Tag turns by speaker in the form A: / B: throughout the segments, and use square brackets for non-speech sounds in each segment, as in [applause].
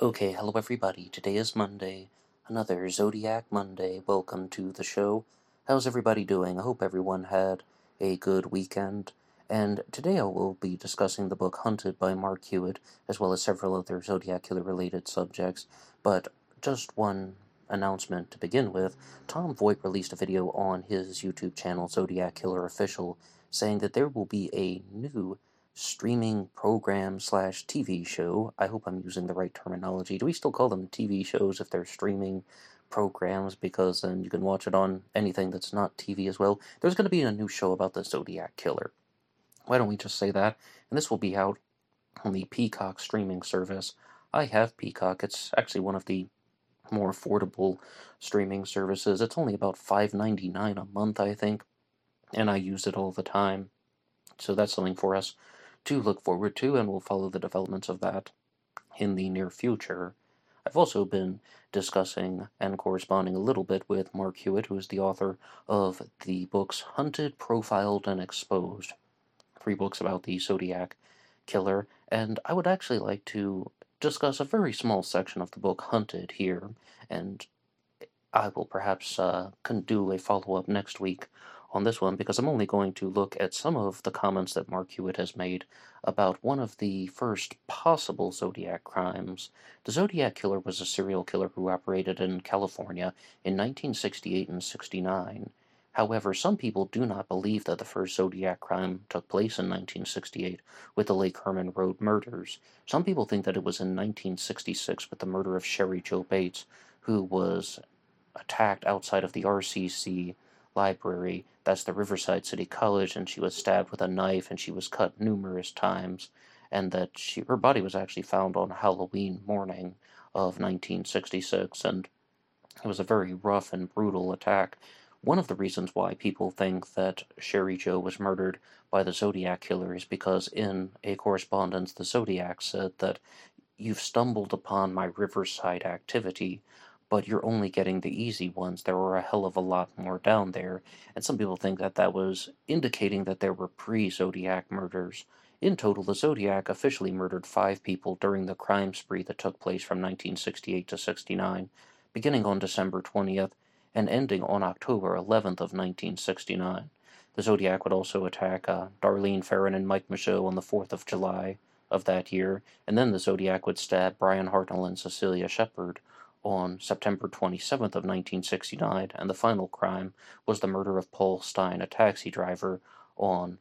A: Okay, hello everybody. Today is Monday, another Zodiac Monday. Welcome to the show. How's everybody doing? I hope everyone had a good weekend. And today I will be discussing the book Hunted by Mark Hewitt, as well as several other Zodiac Killer related subjects. But just one announcement to begin with Tom Voigt released a video on his YouTube channel, Zodiac Killer Official, saying that there will be a new streaming program slash TV show. I hope I'm using the right terminology. Do we still call them TV shows if they're streaming programs? Because then you can watch it on anything that's not TV as well. There's going to be a new show about the Zodiac Killer. Why don't we just say that? And this will be out on the Peacock streaming service. I have Peacock. It's actually one of the more affordable streaming services. It's only about $5.99 a month, I think, and I use it all the time. So that's something for us to look forward to, and we'll follow the developments of that in the near future. I've also been discussing and corresponding a little bit with Mark Hewitt, who is the author of the books Hunted, Profiled, and Exposed. Three books about the Zodiac Killer, and I would actually like to discuss a very small section of the book Hunted here, and I will perhaps uh, do a follow up next week on this one because I'm only going to look at some of the comments that Mark Hewitt has made about one of the first possible Zodiac crimes. The Zodiac Killer was a serial killer who operated in California in 1968 and 69. However, some people do not believe that the first Zodiac crime took place in 1968 with the Lake Herman Road murders. Some people think that it was in 1966 with the murder of Cheri Jo Bates, who was attacked outside of the RCC library. That's the Riverside City College, and she was stabbed with a knife and she was cut numerous times, and that she her body was actually found on Halloween morning of 1966, and it was a very rough and brutal attack. One of the reasons why people think that Cheri Jo was murdered by the Zodiac killer is because in a correspondence the Zodiac said that you've stumbled upon my Riverside activity but you're only getting the easy ones. There were a hell of a lot more down there, and some people think that that was indicating that there were pre Zodiac murders. In total, the Zodiac officially murdered five people during the crime spree that took place from 1968 to 69, beginning on December 20th and ending on October 11th of 1969. The Zodiac would also attack uh, Darlene Ferrin and Mike Mageau on the 4th of July of that year, and then the Zodiac would stab Brian Hartnell and Cecilia Shepard on September 27th of 1969, and the final crime was the murder of Paul Stine, a taxi driver, on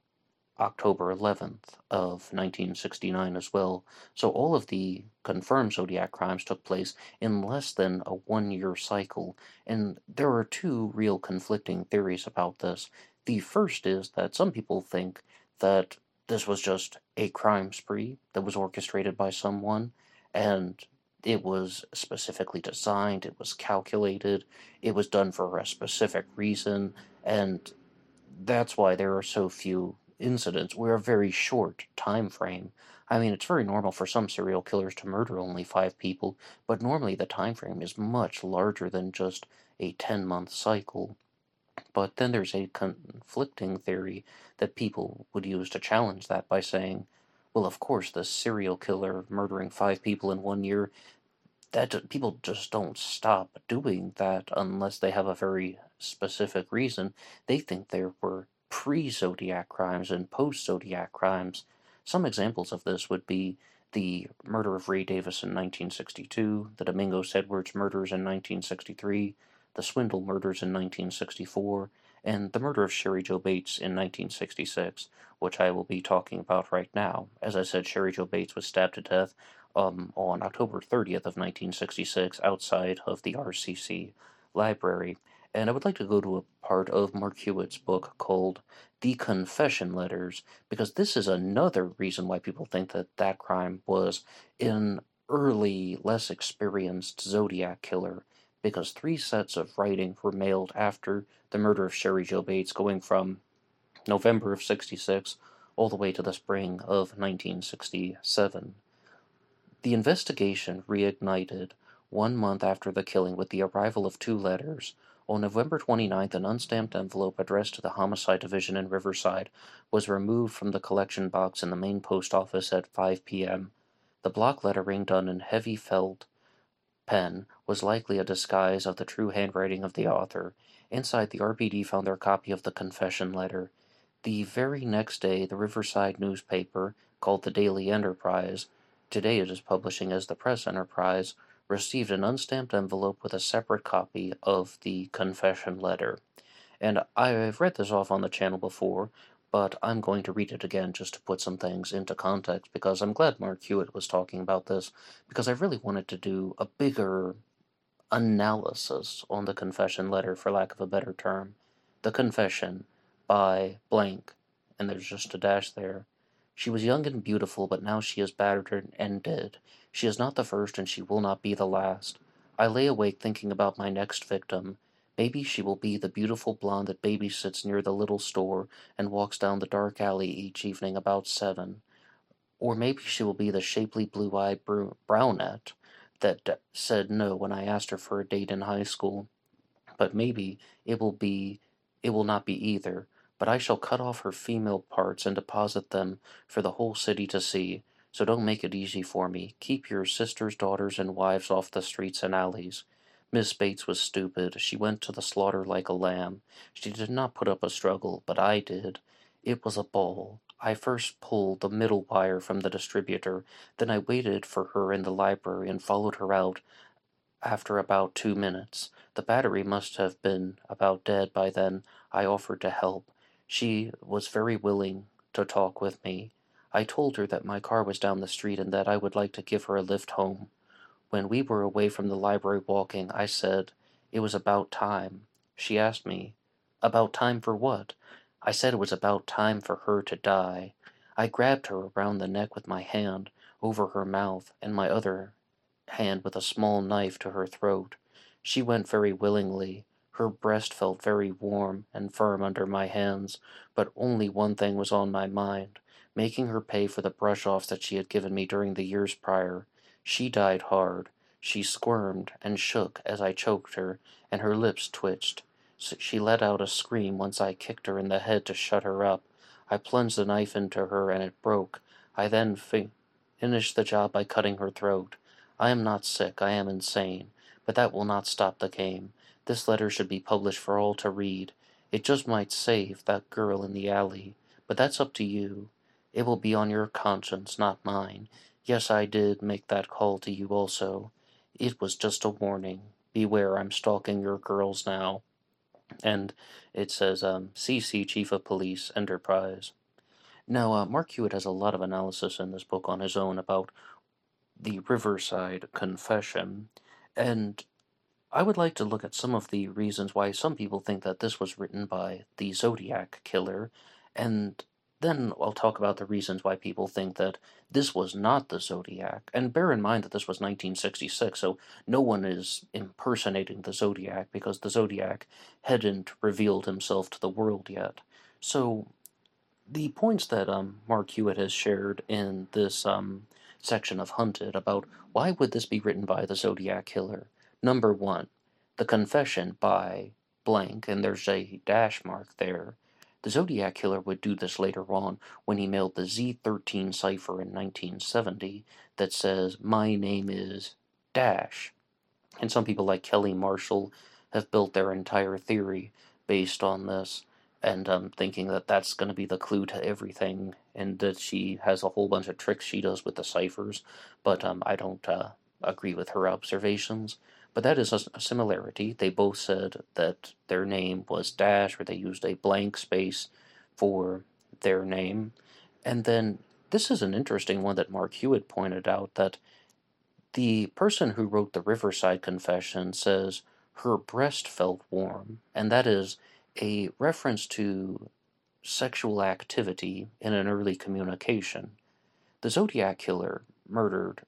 A: October 11th of 1969 as well. So all of the confirmed Zodiac crimes took place in less than a one-year cycle, and there are two real conflicting theories about this. The first is that some people think that this was just a crime spree that was orchestrated by someone, and it was specifically designed, it was calculated, it was done for a specific reason, and that's why there are so few incidents. We're a very short time frame. I mean, it's very normal for some serial killers to murder only five people, but normally the time frame is much larger than just a 10 month cycle. But then there's a conflicting theory that people would use to challenge that by saying, well, of course, the serial killer murdering five people in one year, that people just don't stop doing that unless they have a very specific reason. They think there were pre Zodiac crimes and post Zodiac crimes. Some examples of this would be the murder of Ray Davis in 1962, the Domingos Edwards murders in 1963, the Swindle murders in 1964, and the murder of Cheri Jo Bates in 1966, which I will be talking about right now. As I said, Cheri Jo Bates was stabbed to death um, on October 30th of 1966 outside of the RCC library. And I would like to go to a part of Mark Hewitt's book called The Confession Letters, because this is another reason why people think that that crime was an early, less experienced Zodiac killer because three sets of writing were mailed after the murder of Cheri Jo Bates, going from November of 66 all the way to the spring of 1967. The investigation reignited one month after the killing with the arrival of two letters. On November 29th, an unstamped envelope addressed to the Homicide Division in Riverside was removed from the collection box in the main post office at 5 p.m. The block lettering done in heavy felt pen was likely a disguise of the true handwriting of the author. Inside, the RPD found their copy of the confession letter. The very next day, the Riverside newspaper, called the Daily Enterprise, today it is publishing as the Press Enterprise, received an unstamped envelope with a separate copy of the confession letter. And I've read this off on the channel before, but I'm going to read it again just to put some things into context because I'm glad Mark Hewitt was talking about this because I really wanted to do a bigger analysis on the confession letter, for lack of a better term. The confession by blank, and there's just a dash there. She was young and beautiful, but now she is battered and dead. She is not the first, and she will not be the last. I lay awake thinking about my next victim. Maybe she will be the beautiful blonde that babysits near the little store and walks down the dark alley each evening about seven. Or maybe she will be the shapely blue eyed brunette that said no when I asked her for a date in high school. But maybe it will be it will not be either, but I shall cut off her female parts and deposit them for the whole city to see. So don't make it easy for me. Keep your sisters, daughters, and wives off the streets and alleys. Miss Bates was stupid. She went to the slaughter like a lamb. She did not put up a struggle, but I did. It was a ball. I first pulled the middle wire from the distributor, then I waited for her in the library and followed her out after about two minutes. The battery must have been about dead by then. I offered to help. She was very willing to talk with me. I told her that my car was down the street and that I would like to give her a lift home. When we were away from the library walking, I said it was about time. She asked me, About time for what? I said it was about time for her to die. I grabbed her around the neck with my hand over her mouth and my other hand with a small knife to her throat. She went very willingly. Her breast felt very warm and firm under my hands, but only one thing was on my mind making her pay for the brush offs that she had given me during the years prior. She died hard. She squirmed and shook as I choked her, and her lips twitched. She let out a scream once I kicked her in the head to shut her up. I plunged the knife into her and it broke. I then fi finished the job by cutting her throat. I am not sick, I am insane, but that will not stop the game. This letter should be published for all to read. It just might save that girl in the alley, but that's up to you. It will be on your conscience, not mine. Yes, I did make that call to you also. It was just a warning. Beware, I'm stalking your girls now. And it says, um, CC Chief of Police, Enterprise. Now, uh, Mark Hewitt has a lot of analysis in this book on his own about the Riverside Confession, and I would like to look at some of the reasons why some people think that this was written by the Zodiac Killer, and then I'll talk about the reasons why people think that this was not the Zodiac. And bear in mind that this was 1966, so no one is impersonating the Zodiac because the Zodiac hadn't revealed himself to the world yet. So the points that um, Mark Hewitt has shared in this um, section of Hunted about why would this be written by the Zodiac Killer. Number one, the confession by blank, and there's a dash mark there the Zodiac Killer would do this later on when he mailed the Z13 cipher in 1970 that says, My name is Dash. And some people like Kelly Marshall have built their entire theory based on this and um, thinking that that's going to be the clue to everything and that she has a whole bunch of tricks she does with the ciphers. But um, I don't uh, agree with her observations. But that is a, similarity. They both said that their name was Dash, or they used a blank space for their name. And then this is an interesting one that Mark Hewitt pointed out that the person who wrote the Riverside Confession says her breast felt warm, and that is a reference to sexual activity in an early communication. The Zodiac Killer murdered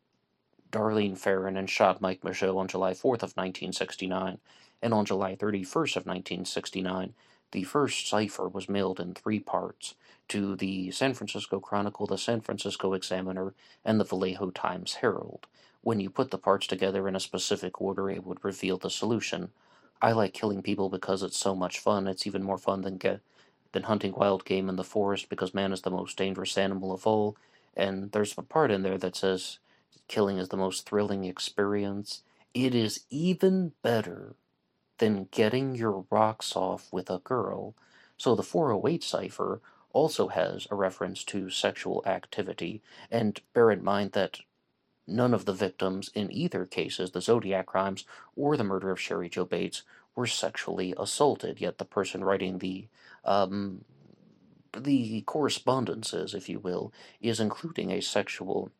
A: Darlene Ferrin and shot Mike Mageau on July 4th of 1969, and on July 31st of 1969, the first cipher was mailed in three parts to the San Francisco Chronicle, the San Francisco Examiner, and the Vallejo Times Herald. When you put the parts together in a specific order, it would reveal the solution. I like killing people because it's so much fun. It's even more fun than get than hunting wild game in the forest because man is the most dangerous animal of all. And there's a part in there that says killing is the most thrilling experience, it is even better than getting your rocks off with a girl. So the 408 cipher also has a reference to sexual activity, and bear in mind that none of the victims in either cases, the Zodiac crimes or the murder of Cheri Jo Bates, were sexually assaulted, yet the person writing the um, the correspondences, if you will, is including a sexual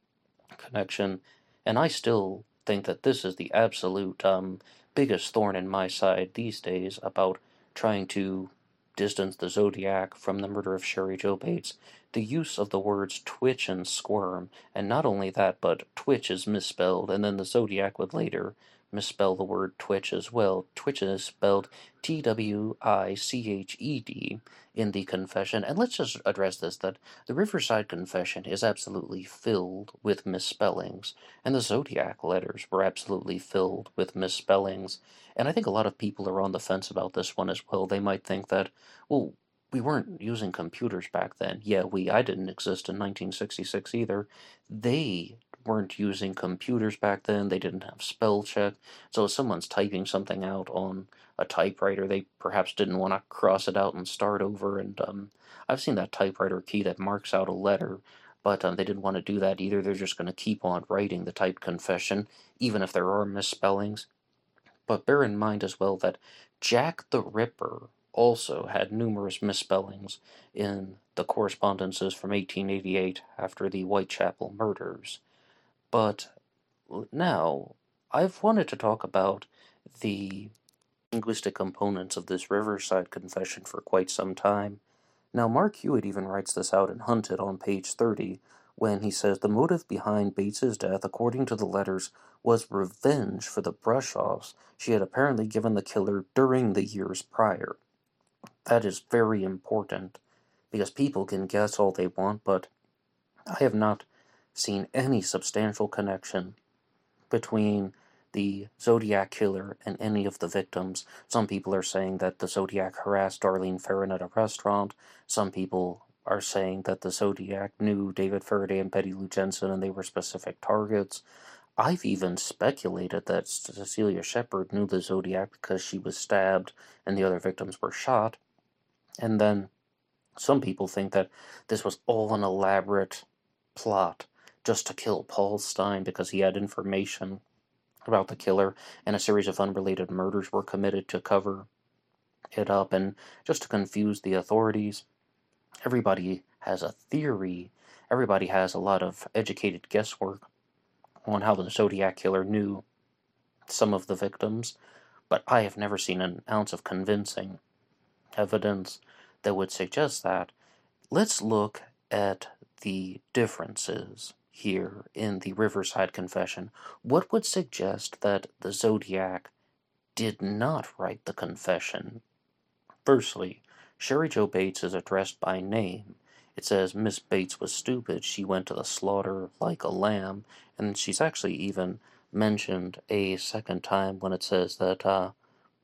A: connection, and I still think that this is the absolute um, biggest thorn in my side these days about trying to distance the Zodiac from the murder of Cheri Jo Bates. The use of the words twitch and squirm, and not only that, but twitch is misspelled, and then the Zodiac would later misspell the word Twitch as well. Twitch is spelled T W I C H E D in the confession. And let's just address this that the Riverside Confession is absolutely filled with misspellings, and the Zodiac letters were absolutely filled with misspellings. And I think a lot of people are on the fence about this one as well. They might think that, well, we weren't using computers back then. Yeah, we I didn't exist in 1966 either. They weren't using computers back then. They didn't have spell check. So if someone's typing something out on a typewriter, they perhaps didn't want to cross it out and start over. And um, I've seen that typewriter key that marks out a letter, but um, they didn't want to do that either. They're just going to keep on writing the typed confession, even if there are misspellings. But bear in mind as well that Jack the Ripper also had numerous misspellings in the correspondences from 1888 after the Whitechapel murders. But now, I've wanted to talk about the linguistic components of this Riverside Confession for quite some time. Now, Mark Hewitt even writes this out in Hunted on page 30 when he says the motive behind Bates's death, according to the letters, was revenge for the brush offs she had apparently given the killer during the years prior. That is very important because people can guess all they want, but I have not seen any substantial connection between the Zodiac killer and any of the victims. Some people are saying that the Zodiac harassed Darlene Ferrin at a restaurant. Some people are saying that the Zodiac knew David Faraday and Betty Lou Jensen and they were specific targets. I've even speculated that Cecilia Shepard knew the Zodiac because she was stabbed and the other victims were shot. And then some people think that this was all an elaborate plot just to kill Paul Stine because he had information about the killer, and a series of unrelated murders were committed to cover it up and just to confuse the authorities. Everybody has a theory, everybody has a lot of educated guesswork on how the Zodiac killer knew some of the victims, but I have never seen an ounce of convincing evidence that would suggest that. Let's look at the differences here in the Riverside Confession, what would suggest that the Zodiac did not write the confession? Firstly, Cheri Jo Bates is addressed by name. It says Miss Bates was stupid. She went to the slaughter like a lamb, and she's actually even mentioned a second time when it says that uh,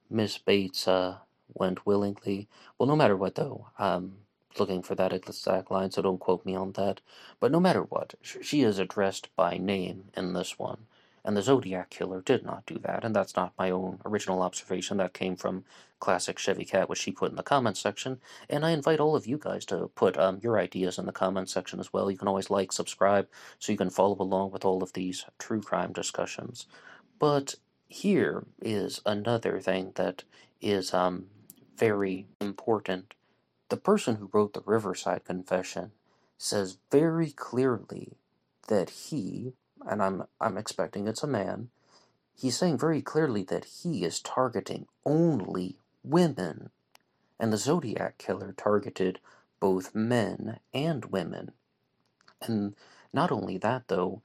A: Miss Bates uh, went willingly. Well, no matter what, though, um, looking for that exact line, so don't quote me on that. But no matter what, she is addressed by name in this one. And the Zodiac Killer did not do that, and that's not my own original observation. That came from Classic Chevy Cat, which she put in the comments section. And I invite all of you guys to put um, your ideas in the comments section as well. You can always like, subscribe, so you can follow along with all of these true crime discussions. But here is another thing that is um, very important the person who wrote the Riverside Confession says very clearly that he, and I'm, I'm expecting it's a man, he's saying very clearly that he is targeting only women. And the Zodiac Killer targeted both men and women. And not only that, though,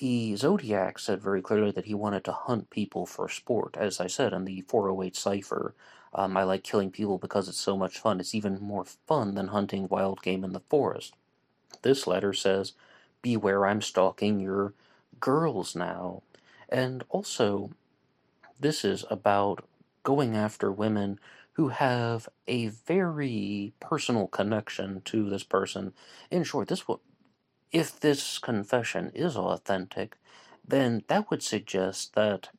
A: the Zodiac said very clearly that he wanted to hunt people for sport. As I said in the 408 cipher, um, I like killing people because it's so much fun. It's even more fun than hunting wild game in the forest. This letter says, Beware, I'm stalking your girls now. And also, this is about going after women who have a very personal connection to this person. In short, this will, if this confession is authentic, then that would suggest that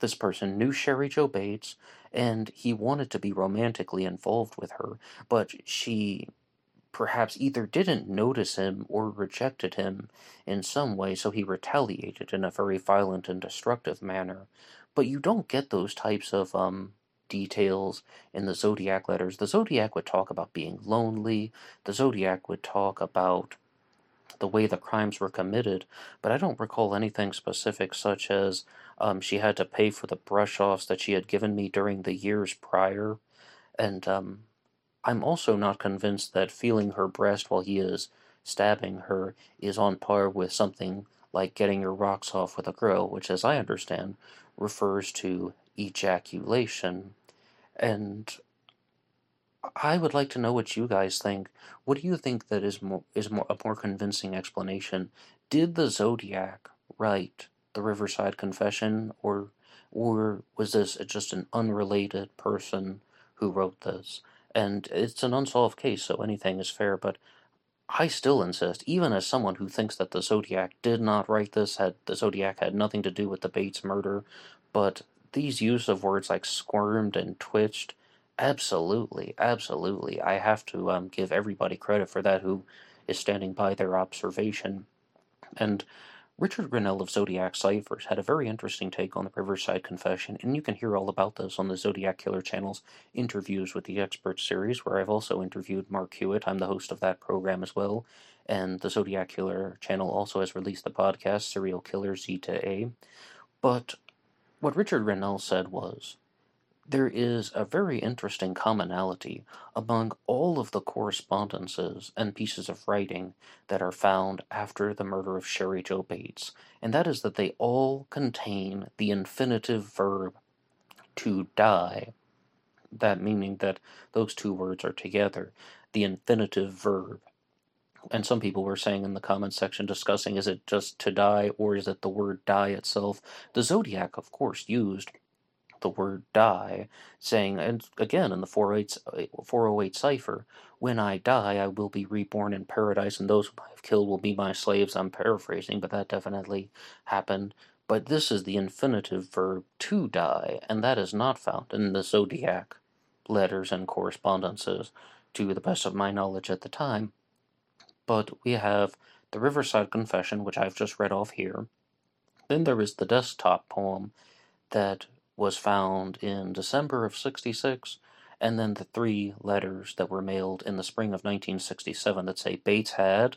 A: this person knew Cheri Jo Bates and he wanted to be romantically involved with her, but she perhaps either didn't notice him or rejected him in some way, so he retaliated in a very violent and destructive manner. But you don't get those types of um, details in the Zodiac letters. The Zodiac would talk about being lonely, the Zodiac would talk about the way the crimes were committed, but I don't recall anything specific, such as um, she had to pay for the brush offs that she had given me during the years prior. And um, I'm also not convinced that feeling her breast while he is stabbing her is on par with something like getting your rocks off with a girl, which, as I understand, refers to ejaculation. And I would like to know what you guys think. What do you think that is more is more a more convincing explanation? Did the Zodiac write the Riverside Confession, or or was this just an unrelated person who wrote this? And it's an unsolved case, so anything is fair. But I still insist, even as someone who thinks that the Zodiac did not write this, had the Zodiac had nothing to do with the Bates murder, but these use of words like squirmed and twitched Absolutely, absolutely. I have to um, give everybody credit for that who is standing by their observation. And Richard Grinnell of Zodiac Ciphers had a very interesting take on the Riverside Confession, and you can hear all about this on the Zodiac Killer channel's Interviews with the Experts series, where I've also interviewed Mark Hewitt. I'm the host of that program as well. And the Zodiac Killer channel also has released the podcast Serial Killer Z to A. But what Richard Grinnell said was there is a very interesting commonality among all of the correspondences and pieces of writing that are found after the murder of Cheri Jo Bates, and that is that they all contain the infinitive verb to die. That meaning that those two words are together, the infinitive verb. And some people were saying in the comments section discussing is it just to die or is it the word die itself? The Zodiac, of course, used the word die, saying, and again in the 408, 408 cipher, when I die, I will be reborn in paradise, and those whom I have killed will be my slaves. I'm paraphrasing, but that definitely happened. But this is the infinitive verb to die, and that is not found in the zodiac letters and correspondences, to the best of my knowledge at the time. But we have the Riverside Confession, which I've just read off here. Then there is the desktop poem that was found in December of 66, and then the three letters that were mailed in the spring of 1967 that say Bates had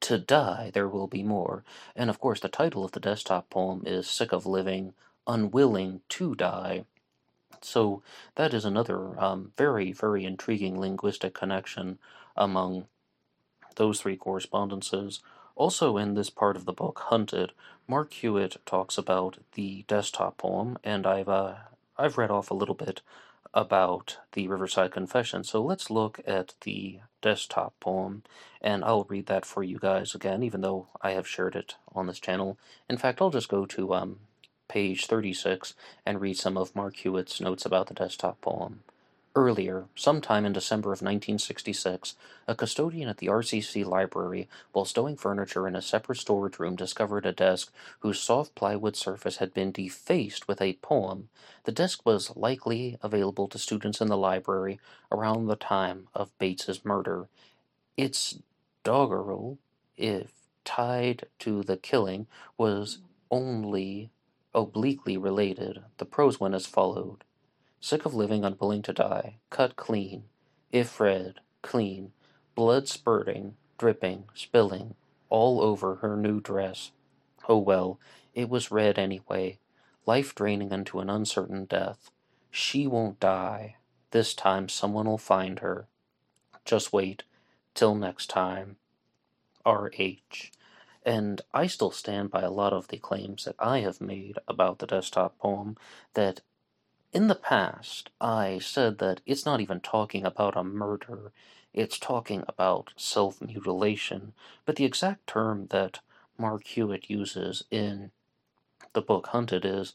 A: to die, there will be more. And of course, the title of the desktop poem is Sick of Living, Unwilling to Die. So that is another um, very, very intriguing linguistic connection among those three correspondences. Also, in this part of the book, Hunted, Mark Hewitt talks about the desktop poem, and I've uh, I've read off a little bit about the Riverside Confession. So let's look at the desktop poem, and I'll read that for you guys again, even though I have shared it on this channel. In fact, I'll just go to um, page 36 and read some of Mark Hewitt's notes about the desktop poem. Earlier, sometime in December of 1966, a custodian at the RCC library, while stowing furniture in a separate storage room, discovered a desk whose soft plywood surface had been defaced with a poem. The desk was likely available to students in the library around the time of Bates's murder. Its doggerel, if tied to the killing, was only obliquely related. The prose went as followed. Sick of living, unwilling to die, cut clean, if red, clean, blood spurting, dripping, spilling, all over her new dress. Oh well, it was red anyway, life draining into an uncertain death. She won't die. This time someone'll find her. Just wait till next time. R.H. And I still stand by a lot of the claims that I have made about the desktop poem that in the past, I said that it's not even talking about a murder, it's talking about self mutilation, but the exact term that Mark Hewitt uses in the book Hunted is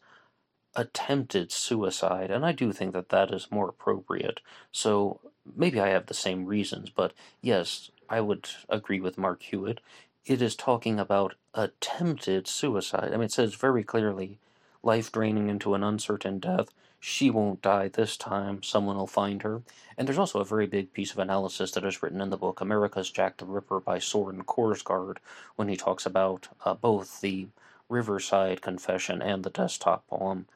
A: attempted suicide, and I do think that that is more appropriate. So maybe I have the same reasons, but yes, I would agree with Mark Hewitt. it is talking about attempted suicide. I mean, it says very clearly life draining into an uncertain death. She won't die this time, someone will find her. And there's also a very big piece of analysis that is written in the book America's Jack the Ripper by Soren Korsgaard when he talks about uh, both the Riverside Confession and the desktop poem.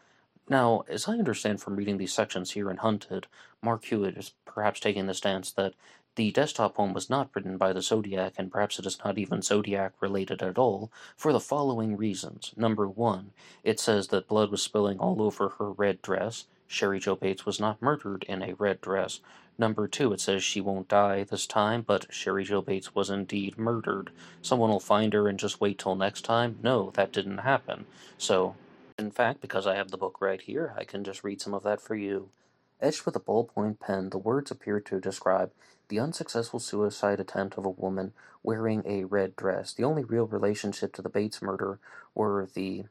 A: Now, as I understand from reading these sections here in Hunted, Mark Hewitt is perhaps taking the stance that the desktop poem was not written by the Zodiac, and perhaps it is not even Zodiac related at all, for the following reasons. Number one, it says that blood was spilling all over her red dress. Cheri Jo Bates was not murdered in a red dress. Number two, it says she won't die this time, but Cheri Jo Bates was indeed murdered. Someone will find her and just wait till next time? No, that didn't happen. So, in fact, because I have the book right here, I can just read some of that for you. Etched with a ballpoint pen, the words appear to describe the unsuccessful suicide attempt of a woman wearing a red dress. The only real relationship to the Bates murder were the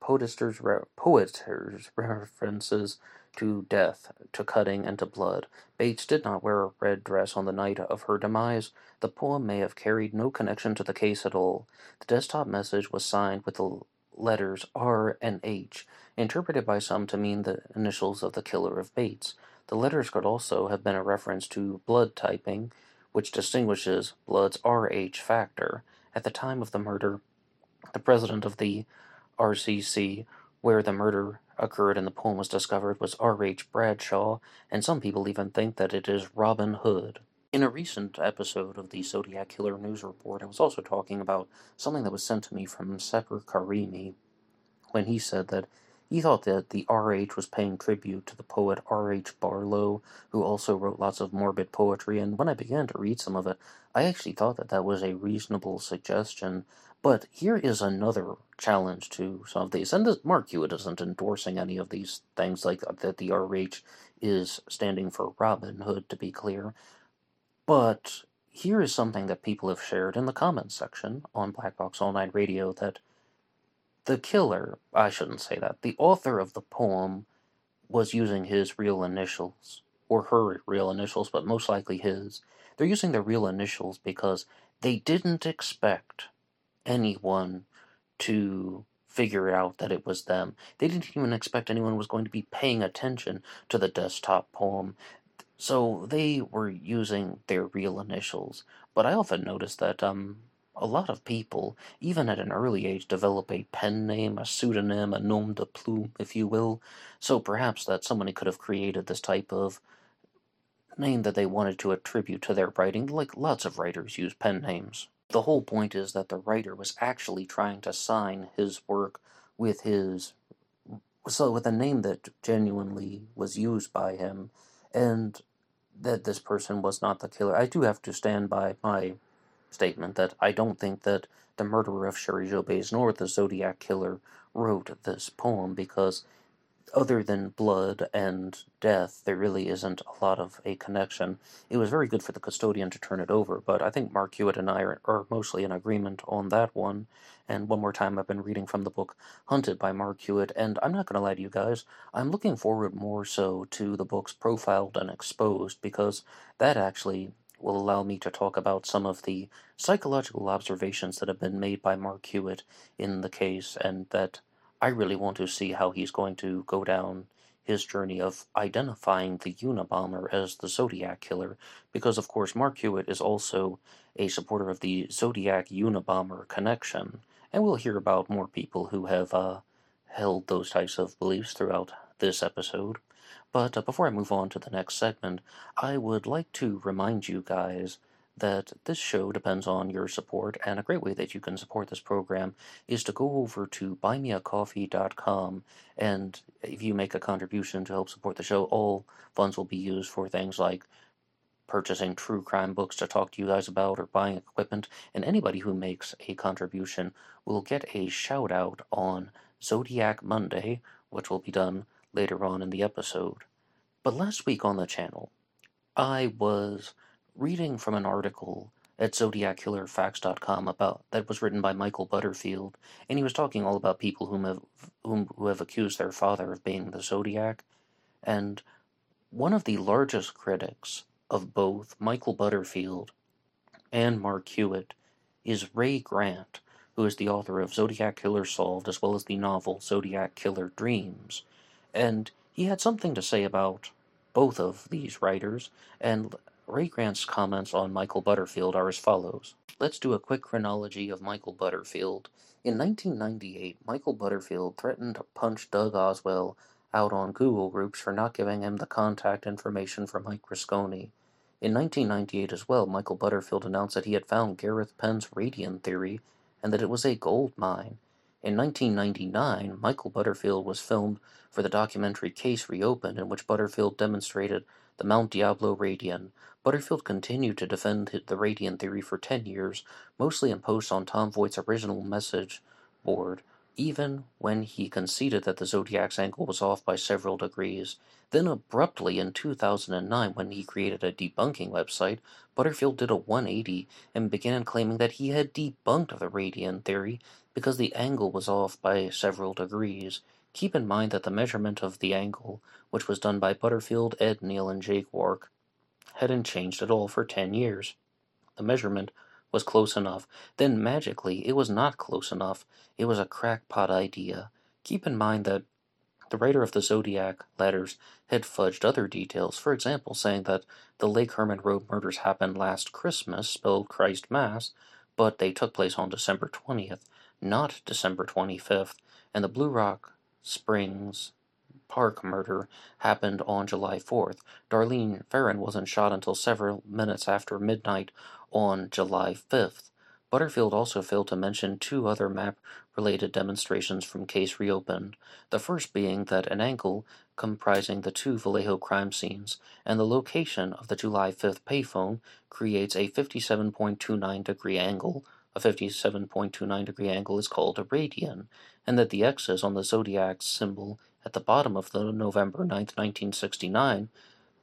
A: poetster's, re- poetster's [laughs] references to death, to cutting, and to blood. Bates did not wear a red dress on the night of her demise. The poem may have carried no connection to the case at all. The desktop message was signed with the letters R and H, interpreted by some to mean the initials of the killer of Bates. The letters could also have been a reference to blood typing, which distinguishes blood's Rh factor. At the time of the murder, the president of the RCC, where the murder occurred and the poem was discovered, was R.H. Bradshaw, and some people even think that it is Robin Hood. In a recent episode of the Zodiac Killer News Report, I was also talking about something that was sent to me from Sepper Karimi when he said that he thought that the R.H. was paying tribute to the poet R.H. Barlow, who also wrote lots of morbid poetry, and when I began to read some of it, I actually thought that that was a reasonable suggestion. But here is another challenge to some of these, and this, Mark Hewitt isn't endorsing any of these things, like uh, that the R.H. is standing for Robin Hood, to be clear. But here is something that people have shared in the comments section on Black Box All Night Radio that the killer, I shouldn't say that, the author of the poem was using his real initials, or her real initials, but most likely his. They're using their real initials because they didn't expect anyone to figure out that it was them. They didn't even expect anyone was going to be paying attention to the desktop poem. So they were using their real initials. But I often notice that um a lot of people, even at an early age, develop a pen name, a pseudonym, a nom de plume, if you will. So perhaps that somebody could have created this type of name that they wanted to attribute to their writing, like lots of writers use pen names. The whole point is that the writer was actually trying to sign his work with his so with a name that genuinely was used by him and that this person was not the killer. I do have to stand by my statement that I don't think that the murderer of Cheri Jo Bates nor the Zodiac Killer wrote this poem because other than blood and death, there really isn't a lot of a connection. It was very good for the custodian to turn it over, but I think Mark Hewitt and I are, are, mostly in agreement on that one. And one more time, I've been reading from the book Hunted by Mark Hewitt, and I'm not going to lie to you guys, I'm looking forward more so to the books Profiled and Exposed, because that actually will allow me to talk about some of the psychological observations that have been made by Mark Hewitt in the case, and that I really want to see how he's going to go down his journey of identifying the Unabomber as the Zodiac Killer, because of course Mark Hewitt is also a supporter of the Zodiac Unabomber connection, and we'll hear about more people who have uh, held those types of beliefs throughout this episode. But uh, before I move on to the next segment, I would like to remind you guys that this show depends on your support, and a great way that you can support this program is to go over to buymeacoffee.com. And if you make a contribution to help support the show, all funds will be used for things like purchasing true crime books to talk to you guys about or buying equipment. And anybody who makes a contribution will get a shout out on Zodiac Monday, which will be done later on in the episode. But last week on the channel, I was reading from an article at zodiackillerfacts.com about that was written by Michael Butterfield, and he was talking all about people whom have whom who have accused their father of being the Zodiac, and one of the largest critics of both Michael Butterfield and Mark Hewitt is Ray Grant, who is the author of Zodiac Killer Solved as well as the novel Zodiac Killer Dreams. And he had something to say about both of these writers, and Ray Grant's comments on Michael Butterfield are as follows. Let's do a quick chronology of Michael Butterfield. In 1998, Michael Butterfield threatened to punch Doug Oswell out on Google Groups for not giving him the contact information for Mike Rusconi. In 1998 as well, Michael Butterfield announced that he had found Gareth Penn's radian theory and that it was a gold mine. In 1999, Michael Butterfield was filmed for the documentary Case Reopened, in which Butterfield demonstrated the Mount Diablo radian. Butterfield continued to defend the radian theory for 10 years, mostly in posts on Tom Voigt's original message board, even when he conceded that the zodiac's angle was off by several degrees. Then abruptly in 2009, when he created a debunking website, Butterfield did a 180 and began claiming that he had debunked the radian theory because the angle was off by several degrees. Keep in mind that the measurement of the angle, which was done by Butterfield, Ed Neal, and Jake Wark, hadn't changed at all for 10 years. The measurement was close enough. Then magically, it was not close enough. It was a crackpot idea. Keep in mind that the writer of the Zodiac letters had fudged other details, for example, saying that the Lake Herman Road murders happened last Christmas, spelled Christ Mass, but they took place on December 20th, not December 25th, and the Blue Rock Springs Park murder happened on July 4th. Darlene Ferrin wasn't shot until several minutes after midnight on July 5th. Butterfield also failed to mention two other map related demonstrations from Case Reopened, the first being that an angle comprising the two Vallejo crime scenes and the location of the July 5th payphone creates a 57.29 degree angle. A 57.29 degree angle is called a radian, and that the X's on the zodiac symbol at the bottom of the November 9, 1969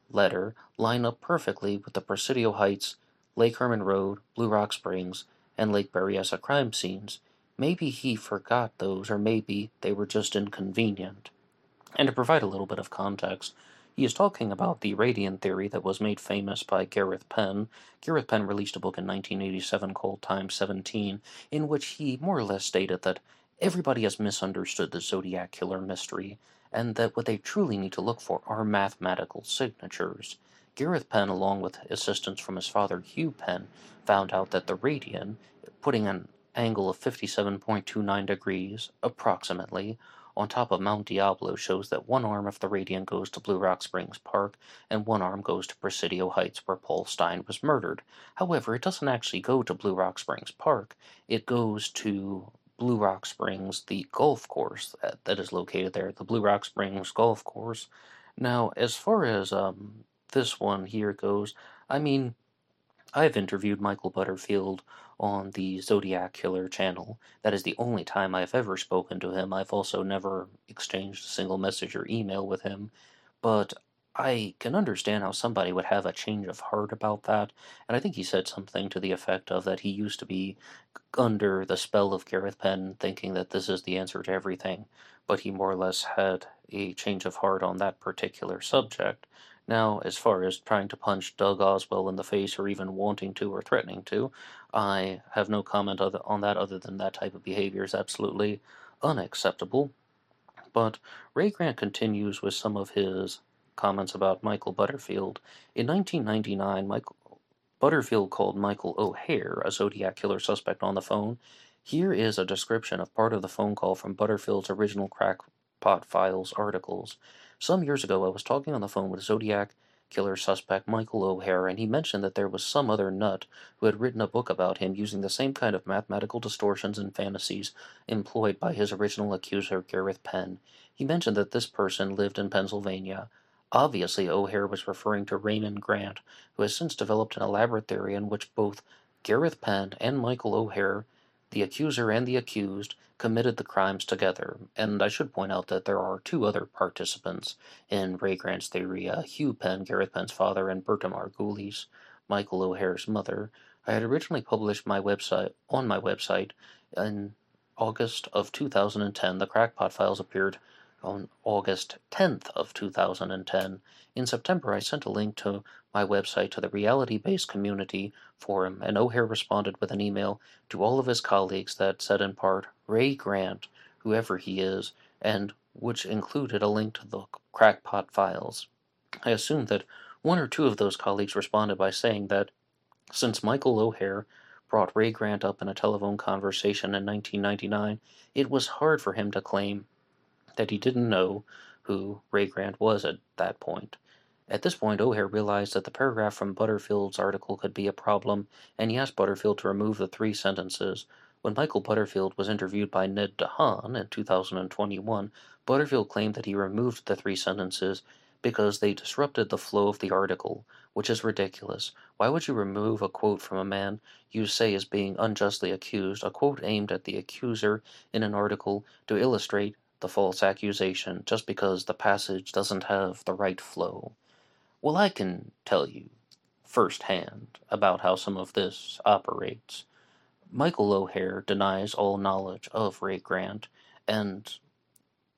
A: letter line up perfectly with the Presidio Heights, Lake Herman Road, Blue Rock Springs, and Lake Berryessa crime scenes. Maybe he forgot those, or maybe they were just inconvenient. And to provide a little bit of context, he is talking about the radian theory that was made famous by Gareth Penn. Gareth Penn released a book in 1987 called Times 17, in which he more or less stated that Everybody has misunderstood the Zodiac Killer mystery, and that what they truly need to look for are mathematical signatures. Gareth Penn, along with assistance from his father Hugh Penn, found out that the radian, putting an angle of 57.29 degrees, approximately, on top of Mount Diablo shows that one arm of the radian goes to Blue Rock Springs Park and one arm goes to Presidio Heights where Paul Stine was murdered. However, it doesn't actually go to Blue Rock Springs Park. It goes to Blue Rock Springs, the golf course that, that is located there, the Blue Rock Springs Golf Course. Now, as far as um, this one here goes, I mean, I've interviewed Michael Butterfield on the Zodiac Killer channel. That is the only time I've ever spoken to him. I've also never exchanged a single message or email with him. But I can understand how somebody would have a change of heart about that, and I think he said something to the effect of that he used to be under the spell of Gareth Penn, thinking that this is the answer to everything, but he more or less had a change of heart on that particular subject. Now, as far as trying to punch Doug Oswell in the face or even wanting to or threatening to, I have no comment on that other than that type of behavior is absolutely unacceptable. But Ray Grant continues with some of his comments about Michael Butterfield. In 1999, Michael Butterfield called Michael O'Hare a Zodiac killer suspect on the phone. Here is a description of part of the phone call from Butterfield's original Crackpot Files articles. Some years ago, I was talking on the phone with Zodiac killer suspect Michael O'Hare, and he mentioned that there was some other nut who had written a book about him using the same kind of mathematical distortions and fantasies employed by his original accuser, Gareth Penn. He mentioned that this person lived in Pennsylvania. Obviously, O'Hare was referring to Raymond Grant, who has since developed an elaborate theory in which both Gareth Penn and Michael O'Hare, the accuser and the accused, committed the crimes together. And I should point out that there are two other participants in Ray Grant's theory uh, Hugh Penn, Gareth Penn's father, and Berta Margulies, Michael O'Hare's mother. I had originally published my website on my website in August of 2010. The Crackpot Files appeared on August 10th of 2010. In September, I sent a link to my website to the Reality Based Community forum, and O'Hare responded with an email to all of his colleagues that said in part, Ray Grant, whoever he is, and which included a link to the crackpot files. I assumed that one or two of those colleagues responded by saying that since Michael O'Hare brought Ray Grant up in a telephone conversation in 1999, it was hard for him to claim that he didn't know who Ray Grant was at that point. At this point, O'Hare realized that the paragraph from Butterfield's article could be a problem, and he asked Butterfield to remove the three sentences. When Michael Butterfield was interviewed by Ned DeHaan in 2021, Butterfield claimed that he removed the three sentences because they disrupted the flow of the article, which is ridiculous. Why would you remove a quote from a man you say is being unjustly accused, a quote aimed at the accuser in an article to illustrate the false accusation, just because the passage doesn't have the right flow? Well, I can tell you firsthand about how some of this operates. Michael O'Hare denies all knowledge of Ray Grant, and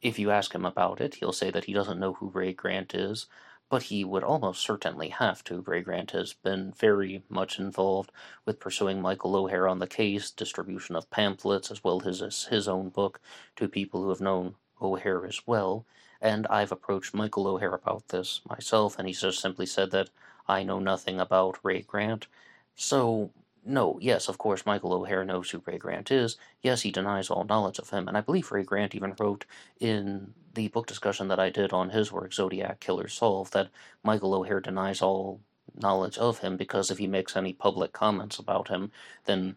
A: if you ask him about it, he'll say that he doesn't know who Ray Grant is, but he would almost certainly have to. Ray Grant has been very much involved with pursuing Michael O'Hare on the case, distribution of pamphlets, as well as his own book to people who have known O'Hare as well. And I've approached Michael O'Hare about this myself, and he's just simply said that I know nothing about Ray Grant. So no, yes, of course, Michael O'Hare knows who Ray Grant is. Yes, he denies all knowledge of him, and I believe Ray Grant even wrote in the book discussion that I did on his work, Zodiac Killer Solved, that Michael O'Hare denies all knowledge of him because if he makes any public comments about him, then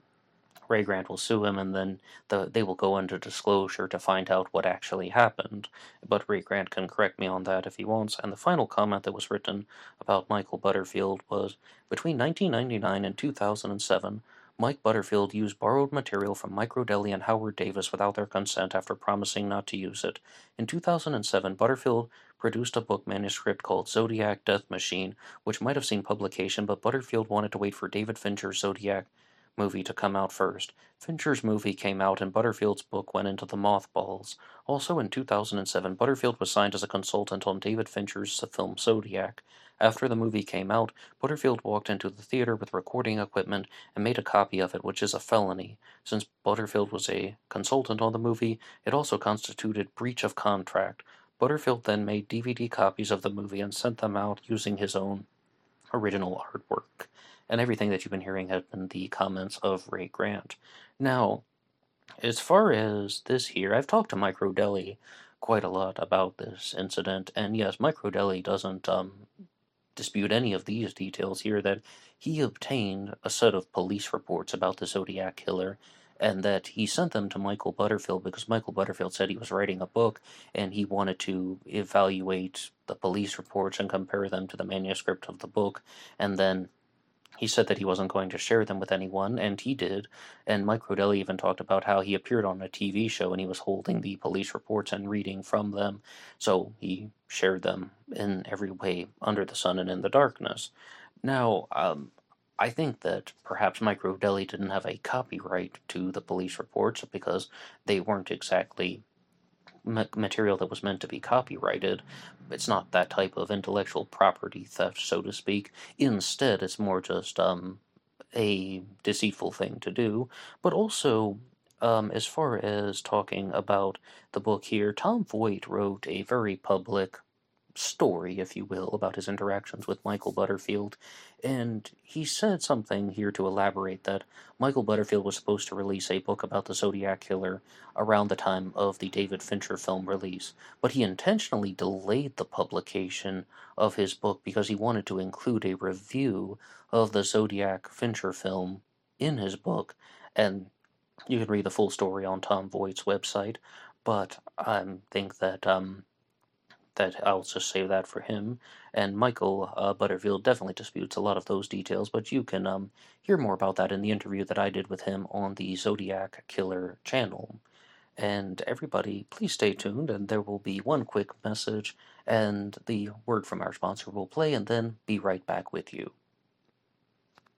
A: Ray Grant will sue him, and then the, they will go into disclosure to find out what actually happened. But Ray Grant can correct me on that if he wants. And the final comment that was written about Michael Butterfield was Between 1999 and 2007, Mike Butterfield used borrowed material from Mike Rodelli and Howard Davis without their consent after promising not to use it. In 2007, Butterfield produced a book manuscript called Zodiac Death Machine, which might have seen publication, but Butterfield wanted to wait for David Fincher's Zodiac movie to come out first. Fincher's movie came out and Butterfield's book went into the mothballs. Also in 2007, Butterfield was signed as a consultant on David Fincher's film Zodiac. After the movie came out, Butterfield walked into the theater with recording equipment and made a copy of it, which is a felony. Since Butterfield was a consultant on the movie, it also constituted breach of contract. Butterfield then made DVD copies of the movie and sent them out using his own original artwork and everything that you've been hearing has been the comments of Ray Grant. Now, as far as this here, I've talked to Mike Rodelli quite a lot about this incident, and yes, Mike Rodelli doesn't um, dispute any of these details here that he obtained a set of police reports about the Zodiac killer and that he sent them to Michael Butterfield because Michael Butterfield said he was writing a book and he wanted to evaluate the police reports and compare them to the manuscript of the book and then he said that he wasn't going to share them with anyone, and he did. And Mike Rodelli even talked about how he appeared on a TV show and he was holding the police reports and reading from them. So he shared them in every way under the sun and in the darkness. Now, um, I think that perhaps Mike Rodelli didn't have a copyright to the police reports because they weren't exactly material that was meant to be copyrighted. It's not that type of intellectual property theft, so to speak. Instead, it's more just um, a deceitful thing to do. But also, um, as far as talking about the book here, Tom Voigt wrote a very public story, if you will, about his interactions with Michael Butterfield. And he said something here to elaborate that Michael Butterfield was supposed to release a book about the Zodiac Killer around the time of the David Fincher film release, but he intentionally delayed the publication of his book because he wanted to include a review of the Zodiac Fincher film in his book. And you can read the full story on Tom Voigt's website, but I think that um, that I'll just save that for him. And Michael uh, Butterfield definitely disputes a lot of those details, but you can um, hear more about that in the interview that I did with him on the Zodiac Killer channel. And everybody, please stay tuned, and there will be one quick message, and the word from our sponsor will play, and then be right back with you.